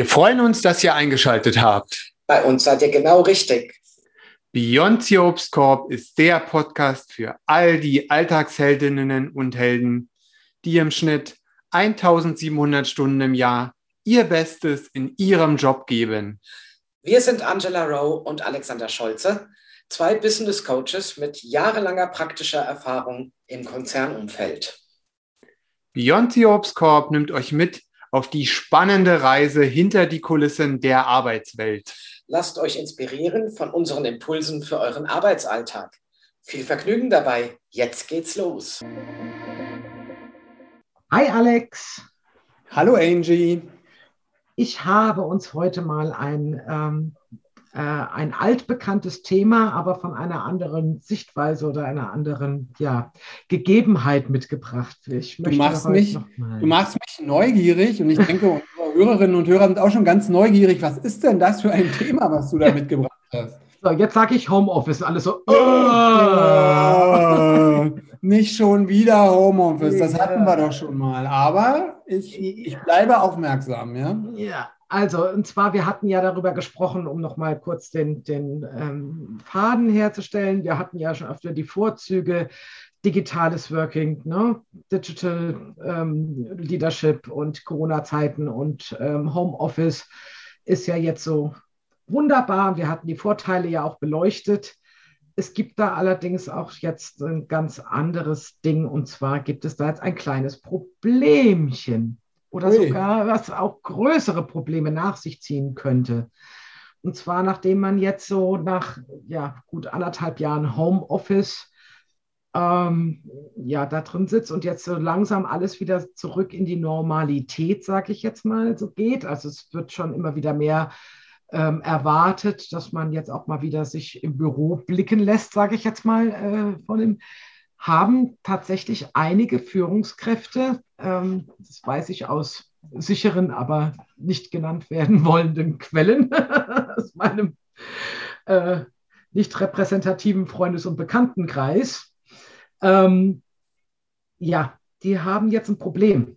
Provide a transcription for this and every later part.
Wir freuen uns, dass ihr eingeschaltet habt. Bei uns seid ihr genau richtig. Beyond the Obstkorb ist der Podcast für all die Alltagsheldinnen und Helden, die im Schnitt 1700 Stunden im Jahr ihr Bestes in ihrem Job geben. Wir sind Angela Rowe und Alexander Scholze, zwei Business Coaches mit jahrelanger praktischer Erfahrung im Konzernumfeld. Beyond the Obstkorb nimmt euch mit auf die spannende Reise hinter die Kulissen der Arbeitswelt. Lasst euch inspirieren von unseren Impulsen für euren Arbeitsalltag. Viel Vergnügen dabei. Jetzt geht's los. Hi Alex. Hallo Angie. Ich habe uns heute mal ein ähm, äh, ein altbekanntes Thema, aber von einer anderen Sichtweise oder einer anderen ja, Gegebenheit mitgebracht. du, machst mich, du machst mich neugierig und ich denke, unsere Hörerinnen und Hörer sind auch schon ganz neugierig. Was ist denn das für ein Thema, was du da mitgebracht hast? So, jetzt sage ich Homeoffice, alles so. Oh, oh, nicht schon wieder Homeoffice, das hatten wir doch schon mal. Aber ich, ich bleibe aufmerksam, ja? Ja, also, und zwar, wir hatten ja darüber gesprochen, um nochmal kurz den, den ähm, Faden herzustellen. Wir hatten ja schon öfter die Vorzüge digitales Working, ne? Digital ähm, Leadership und Corona-Zeiten und ähm, Homeoffice ist ja jetzt so wunderbar. Wir hatten die Vorteile ja auch beleuchtet. Es gibt da allerdings auch jetzt ein ganz anderes Ding und zwar gibt es da jetzt ein kleines Problemchen oder Ui. sogar was auch größere Probleme nach sich ziehen könnte. Und zwar nachdem man jetzt so nach ja, gut anderthalb Jahren Homeoffice ähm, ja, da drin sitzt und jetzt so langsam alles wieder zurück in die Normalität, sage ich jetzt mal, so geht. Also es wird schon immer wieder mehr ähm, erwartet, dass man jetzt auch mal wieder sich im Büro blicken lässt, sage ich jetzt mal, äh, von dem haben tatsächlich einige Führungskräfte, ähm, das weiß ich aus sicheren, aber nicht genannt werden wollenden Quellen aus meinem äh, nicht repräsentativen Freundes- und Bekanntenkreis, ähm, ja, die haben jetzt ein Problem.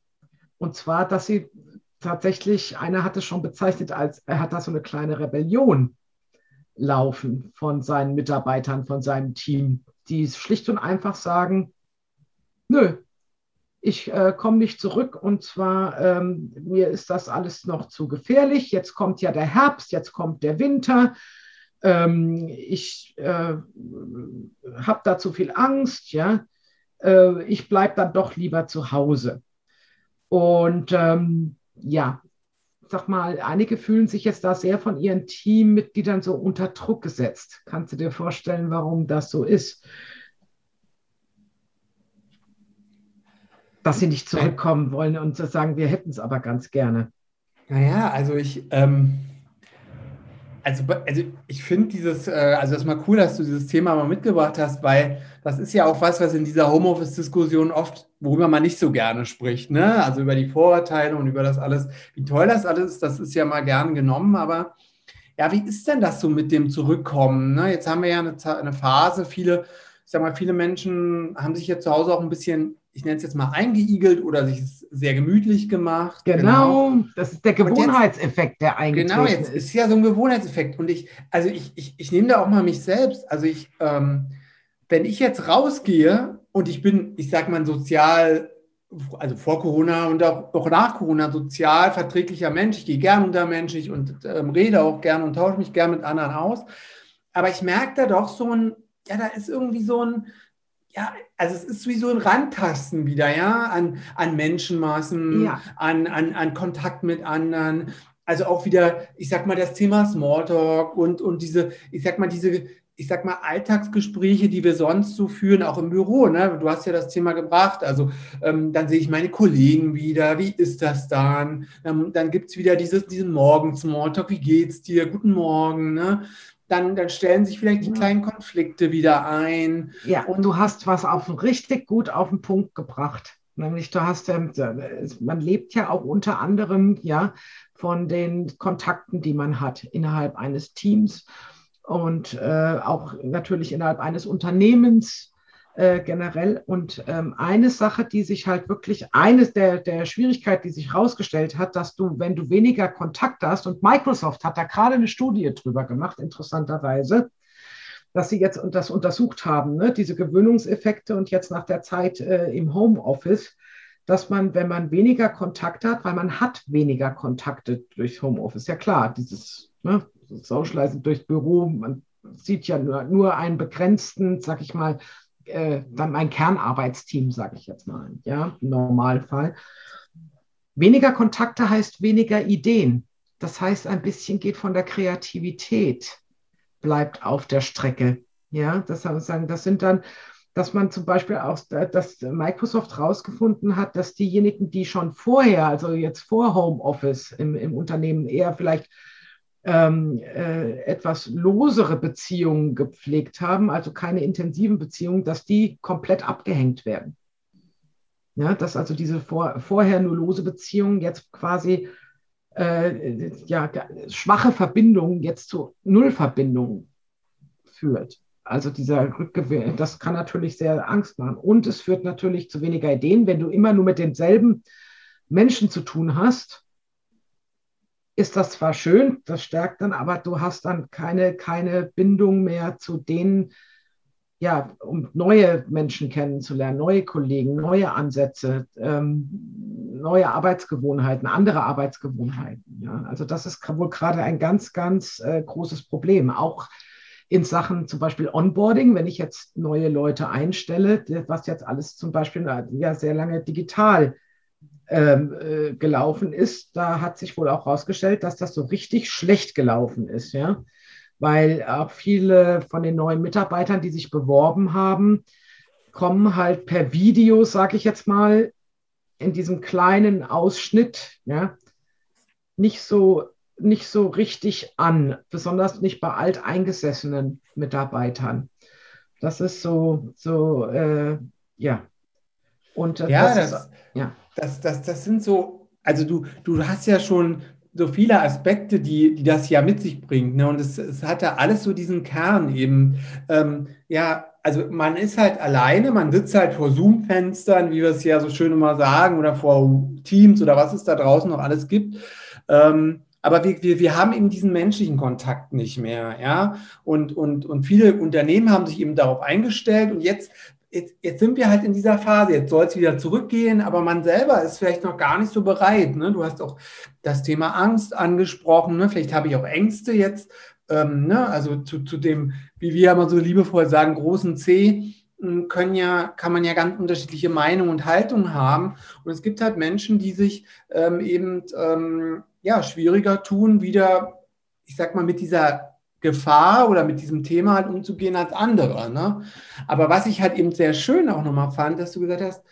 Und zwar, dass sie tatsächlich, einer hat es schon bezeichnet als, er hat da so eine kleine Rebellion laufen von seinen Mitarbeitern, von seinem Team die schlicht und einfach sagen, nö, ich äh, komme nicht zurück und zwar ähm, mir ist das alles noch zu gefährlich. Jetzt kommt ja der Herbst, jetzt kommt der Winter. Ähm, ich äh, habe da zu viel Angst, ja. Äh, ich bleibe dann doch lieber zu Hause. Und ähm, ja, sag mal, einige fühlen sich jetzt da sehr von ihren Teammitgliedern so unter Druck gesetzt. Kannst du dir vorstellen, warum das so ist? Dass sie nicht zurückkommen wollen und sagen, wir hätten es aber ganz gerne. Naja, also ich, ähm, also, also ich finde dieses, äh, also das ist mal cool, dass du dieses Thema mal mitgebracht hast, weil das ist ja auch was, was in dieser Homeoffice-Diskussion oft, worüber man nicht so gerne spricht, ne? Also über die Vorurteile und über das alles, wie toll das alles ist, das ist ja mal gern genommen, aber ja, wie ist denn das so mit dem Zurückkommen? Ne? Jetzt haben wir ja eine, eine Phase, viele, ich sag mal, viele Menschen haben sich jetzt zu Hause auch ein bisschen ich nenne es jetzt mal eingeigelt oder sich sehr gemütlich gemacht. Genau, genau. das ist der Gewohnheitseffekt, der eigentlich Genau, jetzt ist. ja so ein Gewohnheitseffekt. Und ich, also ich, ich, ich nehme da auch mal mich selbst. Also ich, ähm, wenn ich jetzt rausgehe und ich bin, ich sag mal, sozial, also vor Corona und auch, auch nach Corona sozial verträglicher Mensch, ich gehe gern unter Menschen und ähm, rede auch gern und tausche mich gern mit anderen aus. Aber ich merke da doch so ein, ja, da ist irgendwie so ein, ja, also es ist wie so ein Randtasten wieder, ja, an, an Menschenmaßen, ja. an, an, an Kontakt mit anderen. Also auch wieder, ich sag mal, das Thema Smalltalk und, und diese, ich sag mal, diese, ich sag mal, Alltagsgespräche, die wir sonst so führen, auch im Büro. Ne? Du hast ja das Thema gebracht. Also ähm, dann sehe ich meine Kollegen wieder. Wie ist das dann? Ähm, dann gibt es wieder dieses, diesen Morgen-Smalltalk. Wie geht's dir? Guten Morgen. Ne? Dann, dann stellen sich vielleicht die kleinen Konflikte wieder ein. Ja, und du hast was auf richtig gut auf den Punkt gebracht. Nämlich du hast ja, man lebt ja auch unter anderem ja von den Kontakten, die man hat innerhalb eines Teams und äh, auch natürlich innerhalb eines Unternehmens. Äh, generell. Und ähm, eine Sache, die sich halt wirklich, eines der, der Schwierigkeiten, die sich herausgestellt hat, dass du, wenn du weniger Kontakt hast, und Microsoft hat da gerade eine Studie drüber gemacht, interessanterweise, dass sie jetzt das untersucht haben, ne, diese Gewöhnungseffekte und jetzt nach der Zeit äh, im Homeoffice, dass man, wenn man weniger Kontakt hat, weil man hat weniger Kontakte durchs Homeoffice, ja klar, dieses ne, Socializing durchs Büro, man sieht ja nur, nur einen begrenzten, sag ich mal, äh, mein Kernarbeitsteam, sage ich jetzt mal, ja, im Normalfall. Weniger Kontakte heißt weniger Ideen. Das heißt, ein bisschen geht von der Kreativität, bleibt auf der Strecke. Ja, das, sagen, das sind dann, dass man zum Beispiel auch, dass Microsoft herausgefunden hat, dass diejenigen, die schon vorher, also jetzt vor Homeoffice im, im Unternehmen eher vielleicht ähm, äh, etwas losere Beziehungen gepflegt haben, also keine intensiven Beziehungen, dass die komplett abgehängt werden. Ja, dass also diese vor, vorher nur lose Beziehungen jetzt quasi äh, ja, schwache Verbindungen jetzt zu Nullverbindungen führt. Also dieser Rückgewinn, das kann natürlich sehr Angst machen. Und es führt natürlich zu weniger Ideen, wenn du immer nur mit denselben Menschen zu tun hast ist das zwar schön, das stärkt dann, aber du hast dann keine, keine Bindung mehr zu denen, ja, um neue Menschen kennenzulernen, neue Kollegen, neue Ansätze, ähm, neue Arbeitsgewohnheiten, andere Arbeitsgewohnheiten. Ja. Also das ist wohl gerade ein ganz, ganz äh, großes Problem. Auch in Sachen zum Beispiel Onboarding, wenn ich jetzt neue Leute einstelle, was jetzt alles zum Beispiel ja sehr lange digital ähm, äh, gelaufen ist, da hat sich wohl auch herausgestellt, dass das so richtig schlecht gelaufen ist, ja. Weil auch viele von den neuen Mitarbeitern, die sich beworben haben, kommen halt per Video, sage ich jetzt mal, in diesem kleinen Ausschnitt, ja, nicht so, nicht so richtig an, besonders nicht bei alteingesessenen Mitarbeitern. Das ist so, so, äh, ja. Und äh, ja, das, das ja das, das, das sind so, also du, du hast ja schon so viele Aspekte, die, die das ja mit sich bringt. Ne? Und es, es hat ja alles so diesen Kern eben. Ähm, ja, also man ist halt alleine, man sitzt halt vor Zoom-Fenstern, wie wir es ja so schön immer sagen, oder vor Teams oder was es da draußen noch alles gibt. Ähm, aber wir, wir, wir haben eben diesen menschlichen Kontakt nicht mehr, ja. Und, und, und viele Unternehmen haben sich eben darauf eingestellt und jetzt jetzt, jetzt, sind wir halt in dieser Phase, jetzt soll es wieder zurückgehen, aber man selber ist vielleicht noch gar nicht so bereit. Ne? Du hast auch das Thema Angst angesprochen, ne? vielleicht habe ich auch Ängste jetzt, ähm, ne? also zu, zu dem, wie wir immer so liebevoll sagen, großen C, hm, können ja, kann man ja ganz unterschiedliche Meinungen und Haltungen haben. Und es gibt halt Menschen, die sich ähm, eben ähm, ja, schwieriger tun, wieder, ich sag mal, mit dieser Gefahr oder mit diesem Thema halt umzugehen als andere. Ne? Aber was ich halt eben sehr schön auch nochmal fand, dass du gesagt hast,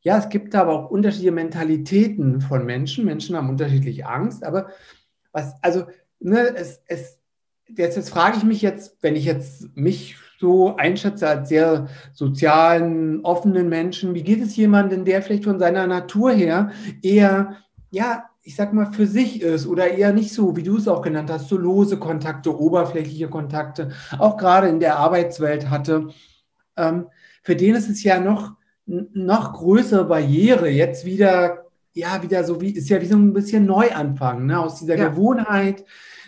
ja, es gibt aber auch unterschiedliche Mentalitäten von Menschen. Menschen haben unterschiedliche Angst, aber was, also, ne, es, es, jetzt, jetzt frage ich mich jetzt, wenn ich jetzt mich so einschätze als sehr sozialen, offenen Menschen, wie geht es jemandem, der vielleicht von seiner Natur her eher, ja, ich sag mal, für sich ist oder eher nicht so, wie du es auch genannt hast, so lose Kontakte, oberflächliche Kontakte, auch gerade in der Arbeitswelt hatte, ähm, für den ist es ja noch, noch größere Barriere, jetzt wieder, ja, wieder so wie, ist ja wie so ein bisschen Neuanfang, ne? aus dieser ja. Gewohnheit,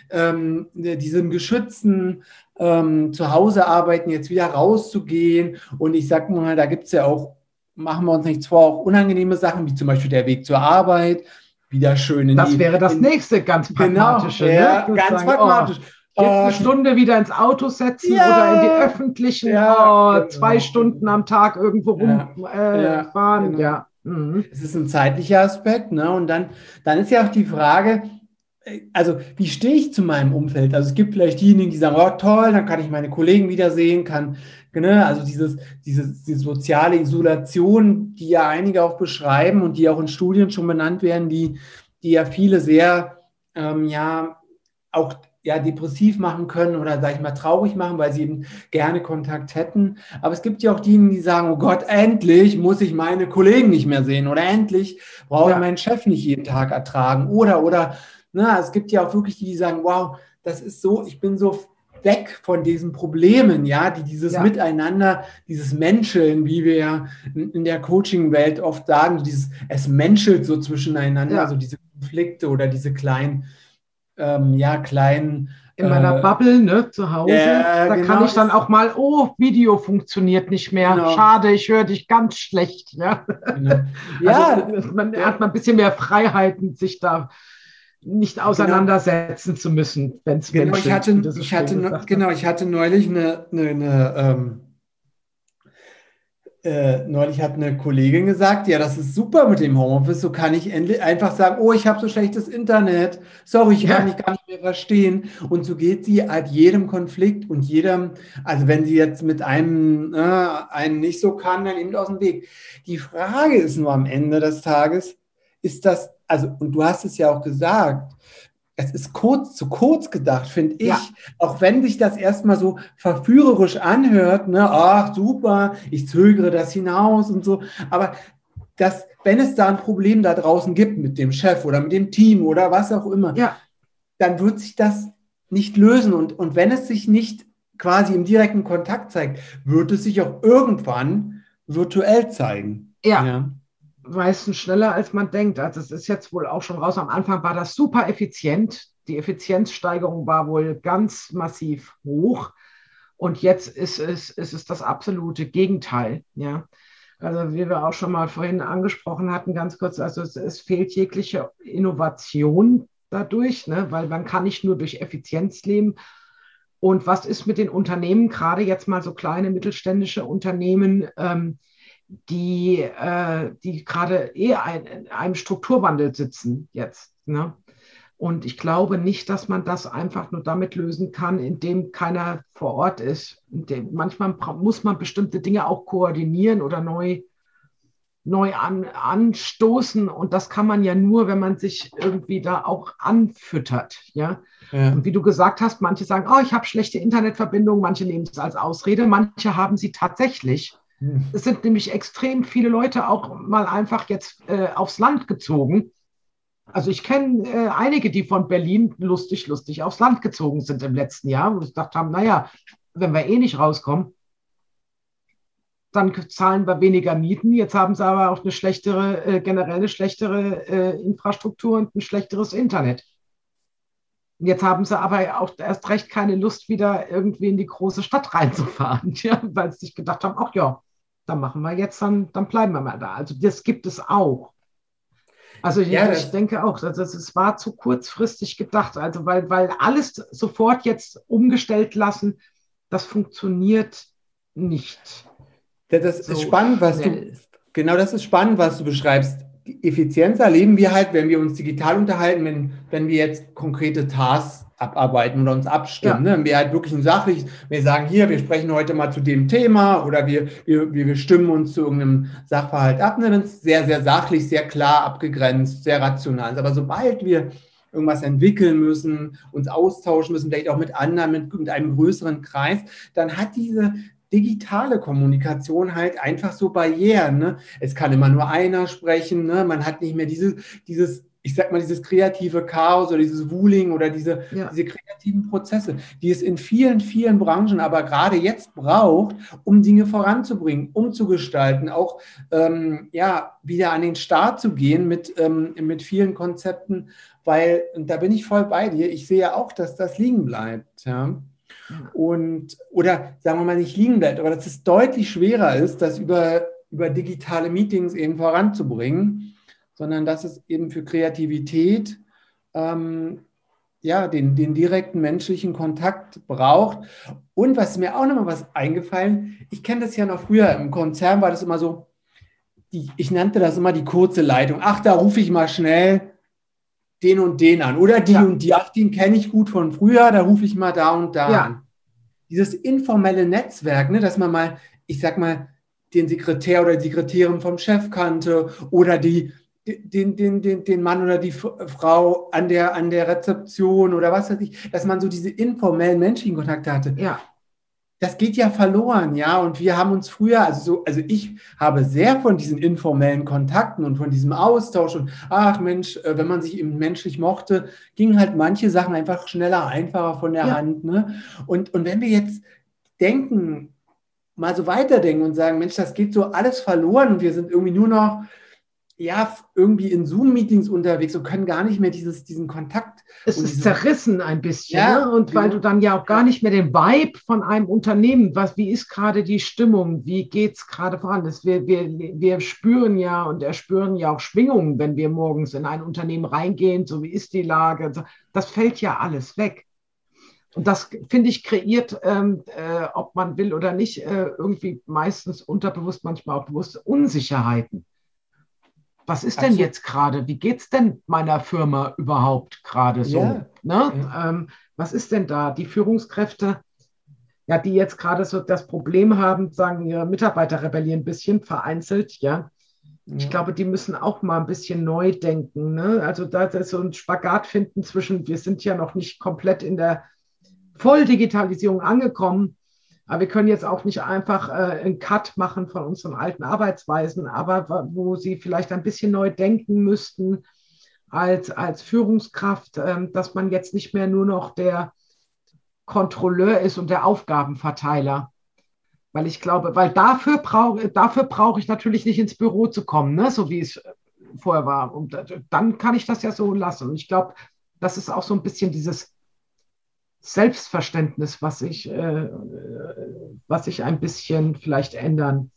ähm, diesem geschützten ähm, Zuhause arbeiten, jetzt wieder rauszugehen. Und ich sag mal, da gibt es ja auch, machen wir uns nichts vor, auch unangenehme Sachen, wie zum Beispiel der Weg zur Arbeit, wieder schön in Das wäre das in, nächste ganz genau, pragmatische. Genau, ja, ne? ganz sagen, pragmatisch. Oh, eine Stunde wieder ins Auto setzen ja, oder in die öffentlichen, ja, oh, zwei genau. Stunden am Tag irgendwo rumfahren. Ja, äh, genau. mhm. Es ist ein zeitlicher Aspekt. Ne? Und dann, dann ist ja auch die Frage, also wie stehe ich zu meinem Umfeld? Also es gibt vielleicht diejenigen, die sagen, oh toll, dann kann ich meine Kollegen wiedersehen, kann, ne, also dieses, dieses, diese soziale Isolation, die ja einige auch beschreiben und die auch in Studien schon benannt werden, die, die ja viele sehr, ähm, ja, auch ja, depressiv machen können oder, sag ich mal, traurig machen, weil sie eben gerne Kontakt hätten. Aber es gibt ja auch diejenigen, die sagen, oh Gott, endlich muss ich meine Kollegen nicht mehr sehen oder endlich brauche ich meinen Chef nicht jeden Tag ertragen oder, oder, na, es gibt ja auch wirklich die, die sagen, wow, das ist so, ich bin so weg von diesen Problemen, ja, die dieses Ja. Miteinander, dieses Menscheln, wie wir ja in der Coaching-Welt oft sagen, dieses, es menschelt so zwischeneinander, Ja. so diese Konflikte oder diese kleinen, ähm, ja, kleinen in meiner Äh, Bubble, ne, zu Hause. ja, da genau, kann ich dann das- auch mal, oh, Video funktioniert nicht mehr. Genau. Schade, ich höre dich ganz schlecht. Ja, Ne? Ja, also, man hat man ein bisschen mehr Freiheiten, sich da nicht auseinandersetzen zu müssen, wenn es Genau, ich hatte, ich hatte, ne? genau, ich hatte neulich eine, eine, eine ähm, äh, neulich hat eine Kollegin gesagt, ja, das ist super mit dem Homeoffice, so kann ich endlich einfach sagen, oh, ich habe so schlechtes Internet, sorry, ich Ja. kann dich gar nicht mehr verstehen. Und so geht sie halt jedem Konflikt und jedem, also wenn sie jetzt mit einem äh, einen nicht so kann, dann eben aus dem Weg. Die Frage ist nur am Ende des Tages, ist das, also, und du hast es ja auch gesagt, es ist kurz zu kurz gedacht, finde ich. Ja. Auch wenn sich das erstmal so verführerisch anhört, ne, ach super, ich zögere das hinaus und so. Aber das, wenn es da ein Problem da draußen gibt mit dem Chef oder mit dem Team oder was auch immer, Ja, dann wird sich das nicht lösen. Und, und wenn es sich nicht quasi im direkten Kontakt zeigt, wird es sich auch irgendwann virtuell zeigen. ja, Ja. Meistens schneller, als man denkt. Also es ist jetzt wohl auch schon raus. Am Anfang war das super effizient. Die Effizienzsteigerung war wohl ganz massiv hoch. Und jetzt ist es, ist es das absolute Gegenteil. Ja. Also wie wir auch schon mal vorhin angesprochen hatten, ganz kurz, also es, es fehlt jegliche Innovation dadurch, ne? weil man kann nicht nur durch Effizienz leben. Und was ist mit den Unternehmen, gerade jetzt mal so kleine mittelständische Unternehmen, ähm, die, äh, die gerade eh ein, in einem Strukturwandel sitzen jetzt. Ne? Und ich glaube nicht, dass man das einfach nur damit lösen kann, indem keiner vor Ort ist. Indem, manchmal muss man bestimmte Dinge auch koordinieren oder neu, neu an, anstoßen. Und das kann man ja nur, wenn man sich irgendwie da auch anfüttert. Ja? Ja. Und wie du gesagt hast, manche sagen, oh, ich habe schlechte Internetverbindung, manche nehmen es als Ausrede, manche haben sie tatsächlich. Es sind nämlich extrem viele Leute auch mal einfach jetzt äh, aufs Land gezogen. Also ich kenne äh, einige, die von Berlin lustig, lustig aufs Land gezogen sind im letzten Jahr, wo sie gedacht haben, naja, wenn wir eh nicht rauskommen, dann zahlen wir weniger Mieten. Jetzt haben sie aber auch eine schlechtere, äh, generell eine schlechtere äh, Infrastruktur und ein schlechteres Internet. Jetzt haben sie aber auch erst recht keine Lust, wieder irgendwie in die große Stadt reinzufahren, ja, weil sie sich gedacht haben, ach ja, dann machen wir jetzt, dann, dann bleiben wir mal da. Also das gibt es auch. Also ich, Ja, ich das- denke auch, dass es war zu kurzfristig gedacht. Also weil, weil alles sofort jetzt umgestellt lassen, das funktioniert nicht. Das, ist so spannend, was du. Genau, das ist spannend, was du beschreibst. Die Effizienz erleben wir halt, wenn wir uns digital unterhalten, wenn, wenn wir jetzt konkrete Tasks abarbeiten oder uns abstimmen. Ne? Wenn wir halt wirklich ein sachlich, wir sagen hier, wir sprechen heute mal zu dem Thema oder wir, wir, wir stimmen uns zu irgendeinem Sachverhalt ab. Ne? Ist es sehr, sehr sachlich, sehr klar abgegrenzt, sehr rational. Aber sobald wir irgendwas entwickeln müssen, uns austauschen müssen, vielleicht auch mit anderen, mit, mit einem größeren Kreis, dann hat diese digitale Kommunikation halt einfach so Barrieren. Ne? Es kann immer nur einer sprechen, ne? man hat nicht mehr diese, dieses, ich sag mal, dieses kreative Chaos oder dieses Wooling oder diese, Ja. diese kreativen Prozesse, die es in vielen, vielen Branchen aber gerade jetzt braucht, um Dinge voranzubringen, umzugestalten, auch ähm, ja, wieder an den Start zu gehen mit, ähm, mit vielen Konzepten, weil, und da bin ich voll bei dir, ich sehe auch, dass das liegen bleibt. Ja? Und, oder sagen wir mal nicht liegen bleibt, aber dass es deutlich schwerer ist, das über, über digitale Meetings eben voranzubringen, sondern dass es eben für Kreativität ähm, ja, den, den direkten menschlichen Kontakt braucht. Und was mir auch nochmal was eingefallen, ich kenne das ja noch früher, im Konzern war das immer so, die, ich nannte das immer die kurze Leitung. Ach, da rufe ich mal schnell den und den an. Oder die Ja. und die, ach, den kenne ich gut von früher, da rufe ich mal da und da Ja. an. Dieses informelle Netzwerk, ne, dass man mal, ich sag mal, den Sekretär oder die Sekretärin vom Chef kannte oder die, den, den, den, den Mann oder die Frau an der, an der Rezeption oder was weiß ich, dass man so diese informellen menschlichen Kontakte hatte. Ja, das geht ja verloren, ja. Und wir haben uns früher, also so, also ich habe sehr von diesen informellen Kontakten und von diesem Austausch und ach Mensch, äh, wenn man sich eben menschlich mochte, gingen halt manche Sachen einfach schneller, einfacher von der ja. Hand. Ne? Und, und wenn wir jetzt denken, mal so weiterdenken und sagen, Mensch, das geht so alles verloren und wir sind irgendwie nur noch ja, irgendwie in Zoom-Meetings unterwegs und können gar nicht mehr dieses, diesen Kontakt. Es ist zerrissen ein bisschen. Ja, ne? Und genau. weil du dann ja auch gar nicht mehr den Vibe von einem Unternehmen, was, wie ist gerade die Stimmung, wie geht es gerade voran? Das wir, wir, wir spüren ja und erspüren ja auch Schwingungen, wenn wir morgens in ein Unternehmen reingehen, so wie ist die Lage. Das fällt ja alles weg. Und das, finde ich, kreiert, ähm, äh, ob man will oder nicht, äh, irgendwie meistens unterbewusst, manchmal auch bewusst Unsicherheiten. Was ist denn jetzt gerade? Wie geht es denn meiner Firma überhaupt gerade so? Ja. Ne? Ja. Ähm, was ist denn da? Die Führungskräfte, ja, die jetzt gerade so das Problem haben, sagen, ihre Mitarbeiter rebellieren ein bisschen vereinzelt, ja. ja. Ich glaube, die müssen auch mal ein bisschen neu denken. Ne? Also da ist so ein Spagat finden zwischen, wir sind ja noch nicht komplett in der Volldigitalisierung angekommen, aber wir können jetzt auch nicht einfach äh, einen Cut machen von unseren alten Arbeitsweisen, aber wo sie vielleicht ein bisschen neu denken müssten als, als Führungskraft, äh, dass man jetzt nicht mehr nur noch der Kontrolleur ist und der Aufgabenverteiler. Weil ich glaube, weil dafür brauche dafür brauch ich natürlich nicht ins Büro zu kommen, ne? so wie es vorher war. Und dann kann ich das ja so lassen. Und ich glaube, das ist auch so ein bisschen dieses Selbstverständnis, was ich, äh, was ich ein bisschen vielleicht ändern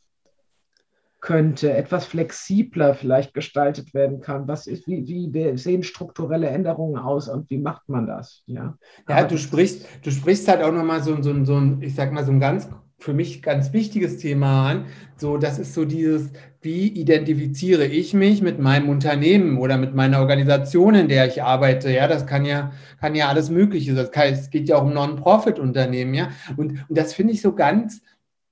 könnte, etwas flexibler vielleicht gestaltet werden kann. Was ist, wie, wie sehen strukturelle Änderungen aus und wie macht man das? Ja, ja du sprichst, du sprichst halt auch nochmal so, so, so ein, ich sag mal, so ein ganz für mich ganz wichtiges Thema an. So, das ist so dieses, wie identifiziere ich mich mit meinem Unternehmen oder mit meiner Organisation, in der ich arbeite. Ja, das kann ja, kann ja alles Mögliche. Kann, es geht ja auch um Non-Profit-Unternehmen, ja. Und, und das finde ich so ganz,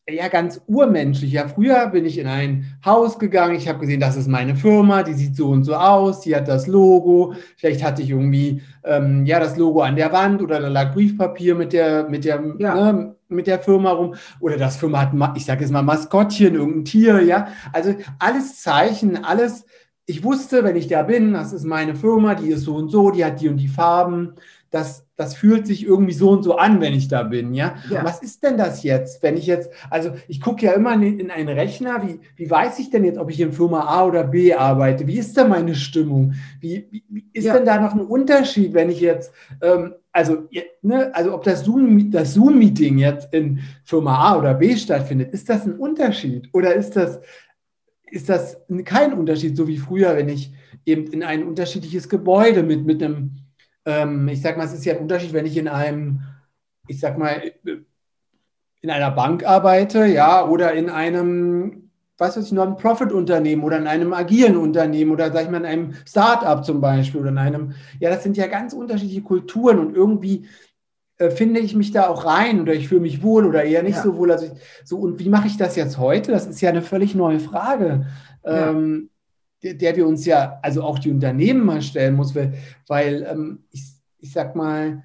ja ganz urmenschlich. Ja, früher bin ich in ein Haus gegangen, ich habe gesehen, das ist meine Firma, die sieht so und so aus, die hat das Logo, vielleicht hatte ich irgendwie ähm, ja das Logo an der Wand oder da lag Briefpapier mit der mit der ja. ne, mit der Firma rum oder das Firma hat, ich sage jetzt mal Maskottchen, irgendein Tier, ja, also alles Zeichen, alles. Ich wusste, wenn ich da bin, das ist meine Firma, die ist so und so, die hat die und die Farben das, das fühlt sich irgendwie so und so an, wenn ich da bin. Ja? ja. Was ist denn das jetzt, wenn ich jetzt, also ich gucke ja immer in, in einen Rechner, wie, wie weiß ich denn jetzt, ob ich in Firma A oder B arbeite? Wie ist da meine Stimmung? Wie, wie, ist ja. denn da noch ein Unterschied, wenn ich jetzt, ähm, also, ne, also ob das Zoom-Meeting das Zoom jetzt in Firma A oder B stattfindet, ist das ein Unterschied? Oder ist das, ist das kein Unterschied, so wie früher, wenn ich eben in ein unterschiedliches Gebäude mit, mit einem ähm, ich sag mal, es ist ja ein Unterschied, wenn ich in einem, ich sag mal, in einer Bank arbeite, ja, oder in einem, was weiß ich, Non-Profit-Unternehmen oder in einem agilen Unternehmen oder sag ich mal in einem Start-up zum Beispiel oder in einem, ja, das sind ja ganz unterschiedliche Kulturen und irgendwie äh, finde ich mich da auch rein oder ich fühle mich wohl oder eher nicht ja. so wohl. Also ich, so, und wie mache ich das jetzt heute? Das ist ja eine völlig neue Frage. Ja. Ähm, der, der wir uns ja, also auch die Unternehmen mal stellen muss, weil, weil ähm, ich, ich sag mal,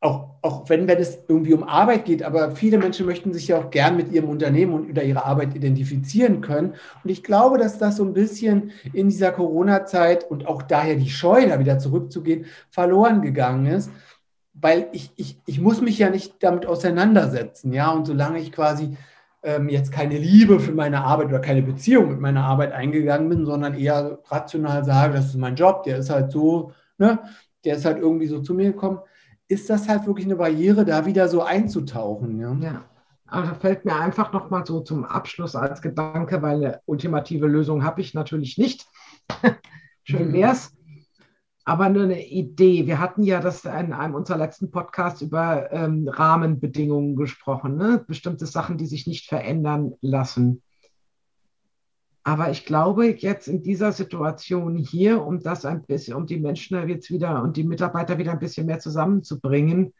auch, auch wenn, wenn es irgendwie um Arbeit geht, aber viele Menschen möchten sich ja auch gern mit ihrem Unternehmen und über ihre Arbeit identifizieren können. Und ich glaube, dass das so ein bisschen in dieser Corona-Zeit und auch daher die Scheu, da wieder zurückzugehen, verloren gegangen ist. Weil ich, ich, ich muss mich ja nicht damit auseinandersetzen, ja. Und solange ich quasi ähm, jetzt keine Liebe für meine Arbeit oder keine Beziehung mit meiner Arbeit eingegangen bin, sondern eher rational sage, das ist mein Job, der ist halt so, ne, der ist halt irgendwie so zu mir gekommen, ist das halt wirklich eine Barriere, da wieder so einzutauchen. Ja. ja. Aber da fällt mir einfach nochmal so zum Abschluss als Gedanke, weil eine ultimative Lösung habe ich natürlich nicht. Schön wäre es aber nur eine Idee. Wir hatten ja das in einem unserer letzten Podcasts über ähm, Rahmenbedingungen gesprochen, ne? bestimmte Sachen, die sich nicht verändern lassen. Aber ich glaube, jetzt in dieser Situation hier, um das ein bisschen, um die Menschen jetzt wieder und die Mitarbeiter wieder ein bisschen mehr zusammenzubringen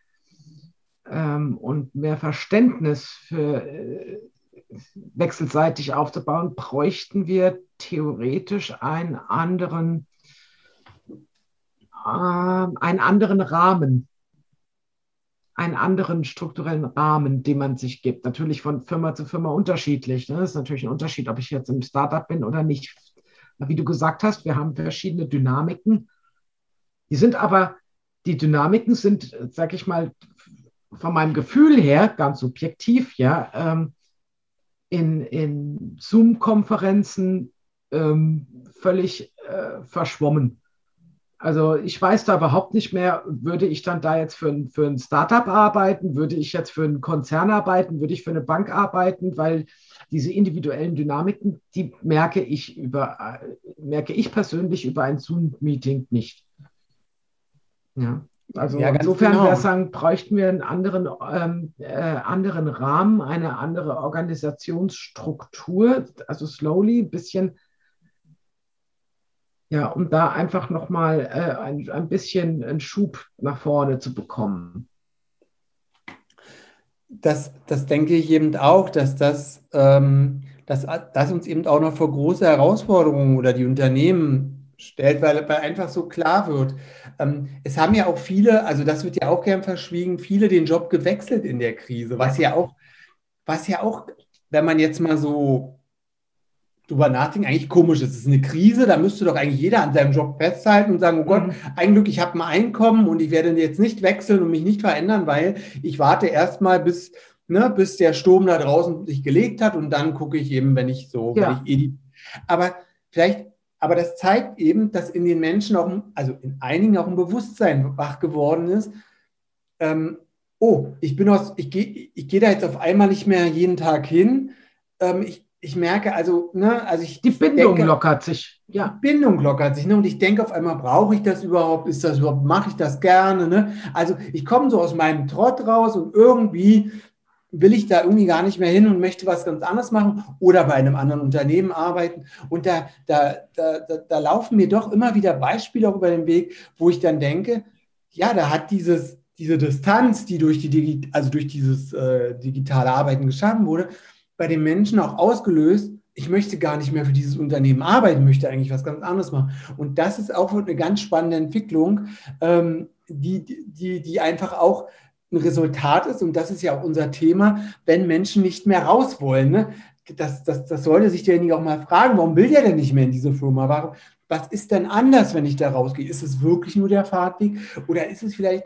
ähm, und mehr Verständnis für äh, wechselseitig aufzubauen, bräuchten wir theoretisch einen anderen äh, einen anderen Rahmen. Einen anderen strukturellen Rahmen, den man sich gibt. Natürlich von Firma zu Firma unterschiedlich. Ne? Das ist natürlich ein Unterschied, ob ich jetzt im Startup bin oder nicht. Wie du gesagt hast, wir haben verschiedene Dynamiken. Die sind aber, die Dynamiken sind, sag ich mal, von meinem Gefühl her, ganz subjektiv, ja, ähm, in, in Zoom-Konferenzen ähm, völlig äh, verschwommen. Also ich weiß da überhaupt nicht mehr, würde ich dann da jetzt für ein, für ein Startup arbeiten, würde ich jetzt für einen Konzern arbeiten, würde ich für eine Bank arbeiten, weil diese individuellen Dynamiken, die merke ich über, äh, merke ich persönlich über ein Zoom-Meeting nicht. Ja. Also ja, insofern genau. wäre sagen, bräuchten wir einen anderen, ähm, äh, anderen Rahmen, eine andere Organisationsstruktur, also slowly ein bisschen, ja, um da einfach nochmal äh, ein, ein bisschen einen Schub nach vorne zu bekommen. Das, das denke ich eben auch, dass das, ähm, dass das uns eben auch noch vor große Herausforderungen oder die Unternehmen stellt, weil, weil einfach so klar wird, ähm, es haben ja auch viele, also das wird ja auch gern verschwiegen, viele den Job gewechselt in der Krise, was ja auch, was ja auch, wenn man jetzt mal so drüber nachdenkt, eigentlich komisch ist. Es ist eine Krise, da müsste doch eigentlich jeder an seinem Job festhalten und sagen, oh Gott, mhm. ein Glück, ich habe ein Einkommen und ich werde jetzt nicht wechseln und mich nicht verändern, weil ich warte erst mal bis, ne, bis der Sturm da draußen sich gelegt hat und dann gucke ich eben, wenn ich so, ja. wenn ich eh die, aber vielleicht aber das zeigt eben, dass in den Menschen auch, also in einigen auch ein Bewusstsein wach geworden ist. Ähm, oh, ich bin aus, ich gehe ich geh da jetzt auf einmal nicht mehr jeden Tag hin. Ähm, ich, ich merke also, ne, also ich. Die Bindung denke, lockert sich. Ja. Die Bindung lockert sich, ne? Und ich denke auf einmal, brauche ich das überhaupt? Ist das überhaupt, mache ich das gerne? Ne? Also ich komme so aus meinem Trott raus und irgendwie will ich da irgendwie gar nicht mehr hin und möchte was ganz anderes machen oder bei einem anderen Unternehmen arbeiten. Und da, da, da, da, laufen mir doch immer wieder Beispiele auch über den Weg, wo ich dann denke, ja, da hat dieses, diese Distanz, die durch, die, also durch dieses äh, digitale Arbeiten geschaffen wurde, bei den Menschen auch ausgelöst, ich möchte gar nicht mehr für dieses Unternehmen arbeiten, möchte eigentlich was ganz anderes machen. Und das ist auch eine ganz spannende Entwicklung, ähm, die, die, die einfach auch ein Resultat ist, und das ist ja auch unser Thema, wenn Menschen nicht mehr raus wollen. Ne? Das, das, das sollte sich derjenige auch mal fragen, warum will der denn nicht mehr in diese Firma? Warum, was ist denn anders, wenn ich da rausgehe? Ist es wirklich nur der Fahrtweg oder ist es vielleicht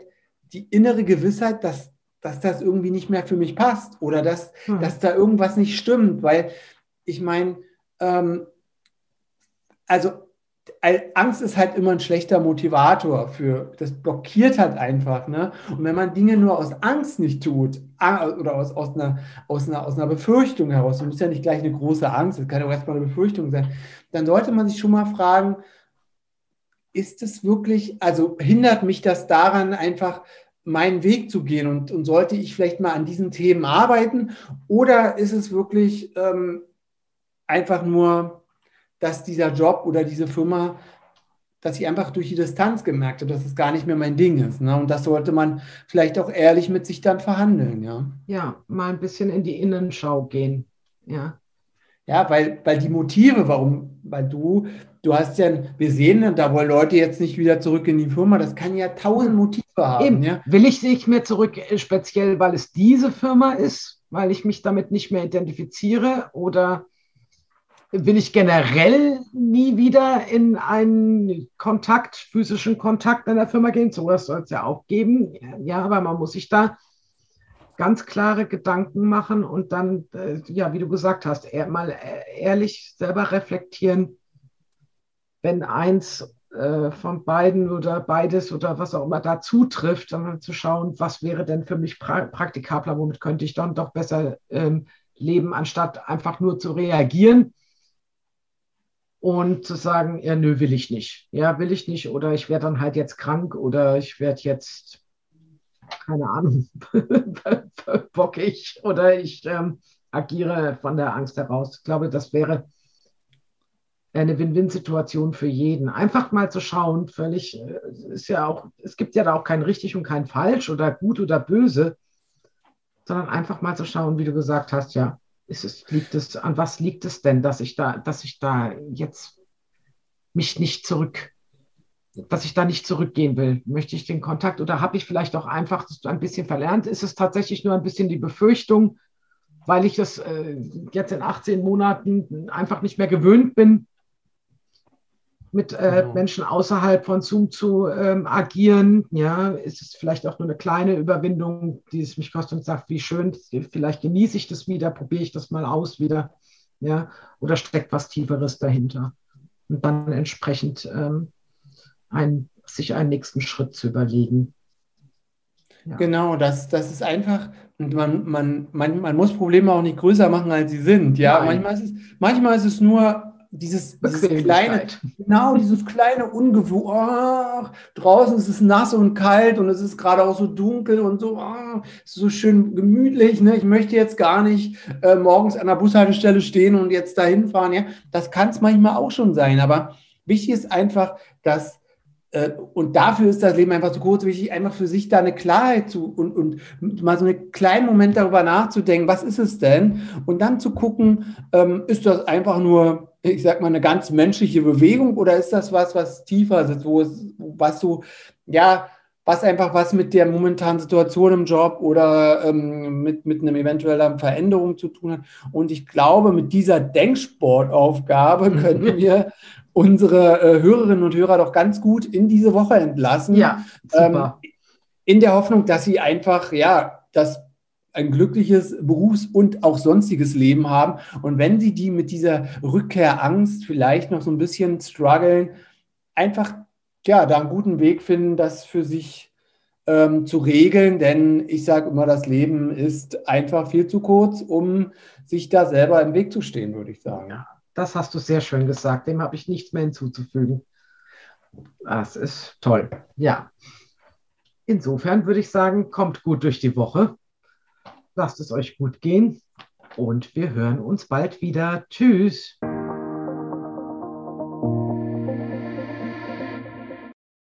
die innere Gewissheit, dass, dass das irgendwie nicht mehr für mich passt oder dass, hm. dass da irgendwas nicht stimmt? Weil ich meine, ähm, also Angst ist halt immer ein schlechter Motivator für, das blockiert halt einfach. Ne? Und wenn man Dinge nur aus Angst nicht tut oder aus, aus, einer, aus, einer, aus einer Befürchtung heraus, das muss ja nicht gleich eine große Angst, das kann ja auch erstmal eine Befürchtung sein, dann sollte man sich schon mal fragen, ist es wirklich, also hindert mich das daran, einfach meinen Weg zu gehen und, und sollte ich vielleicht mal an diesen Themen arbeiten oder ist es wirklich ähm, einfach nur dass dieser Job oder diese Firma, dass ich einfach durch die Distanz gemerkt habe, dass es gar nicht mehr mein Ding ist. Ne? Und das sollte man vielleicht auch ehrlich mit sich dann verhandeln. Ja, ja mal ein bisschen in die Innenschau gehen. Ja. Ja, weil, weil die Motive, warum, weil du, du hast ja, wir sehen, da wollen Leute jetzt nicht wieder zurück in die Firma, das kann ja tausend Motive haben. Eben. Ja? Will ich nicht mehr zurück, äh, speziell weil es diese Firma ist, weil ich mich damit nicht mehr identifiziere oder will ich generell nie wieder in einen Kontakt, physischen Kontakt in der Firma gehen. Sowas soll es ja auch geben. Ja, aber man muss sich da ganz klare Gedanken machen und dann, äh, ja, wie du gesagt hast, mal äh, ehrlich selber reflektieren, wenn eins äh, von beiden oder beides oder was auch immer da zutrifft, dann zu schauen, was wäre denn für mich pra praktikabler, womit könnte ich dann doch besser ähm, leben, anstatt einfach nur zu reagieren und zu sagen, ja, nö, will ich nicht. Ja, will ich nicht. Oder ich werde dann halt jetzt krank oder ich werde jetzt, keine Ahnung, bockig oder ich ähm, agiere von der Angst heraus. Ich glaube, das wäre eine Win-Win-Situation für jeden. Einfach mal zu schauen, völlig, äh, ist ja auch, es gibt ja da auch kein richtig und kein falsch oder gut oder böse, sondern einfach mal zu schauen, wie du gesagt hast, ja, ist es, liegt es, an was liegt es denn, dass ich da, dass ich da jetzt mich nicht zurück dass ich da nicht zurückgehen will. Möchte ich den Kontakt oder habe ich vielleicht auch einfach ein bisschen verlernt? Ist es tatsächlich nur ein bisschen die Befürchtung, weil ich das äh, jetzt in 18 Monaten einfach nicht mehr gewöhnt bin, mit äh, genau. Menschen außerhalb von Zoom zu ähm, agieren. Ja, ist es vielleicht auch nur eine kleine Überwindung, die es mich kostet und sagt, wie schön, vielleicht genieße ich das wieder, probiere ich das mal aus wieder. Ja, oder steckt was Tieferes dahinter. Und dann entsprechend ähm, ein, sich einen nächsten Schritt zu überlegen. Ja. Genau, das, das ist einfach, man, man, man, man muss Probleme auch nicht größer machen, als sie sind. Ja, manchmal ist, es, manchmal ist es nur dieses, dieses kleine, genau, dieses kleine Ungewohn, oh, draußen ist es nass und kalt und es ist gerade auch so dunkel und so, oh, so schön gemütlich. Ne? Ich möchte jetzt gar nicht äh, morgens an der Bushaltestelle stehen und jetzt dahin fahren. Ja? Das kann es manchmal auch schon sein, aber wichtig ist einfach, dass und dafür ist das Leben einfach zu kurz wichtig, einfach für sich da eine Klarheit zu und, und mal so einen kleinen Moment darüber nachzudenken, was ist es denn? Und dann zu gucken, ähm, ist das einfach nur, ich sag mal, eine ganz menschliche Bewegung oder ist das was, was tiefer sitzt, wo es, was so, ja, was einfach was mit der momentanen Situation im Job oder ähm, mit, mit einer eventuellen Veränderung zu tun hat. Und ich glaube, mit dieser Denksportaufgabe können wir unsere äh, Hörerinnen und Hörer doch ganz gut in diese Woche entlassen. Ja, super. Ähm, in der Hoffnung, dass sie einfach, ja, das ein glückliches Berufs- und auch sonstiges Leben haben. Und wenn sie die mit dieser Rückkehrangst vielleicht noch so ein bisschen strugglen, einfach ja, da einen guten Weg finden, das für sich ähm, zu regeln. Denn ich sage immer, das Leben ist einfach viel zu kurz, um sich da selber im Weg zu stehen, würde ich sagen. Ja. Das hast du sehr schön gesagt. Dem habe ich nichts mehr hinzuzufügen. Das ist toll. Ja. Insofern würde ich sagen, kommt gut durch die Woche. Lasst es euch gut gehen und wir hören uns bald wieder. Tschüss.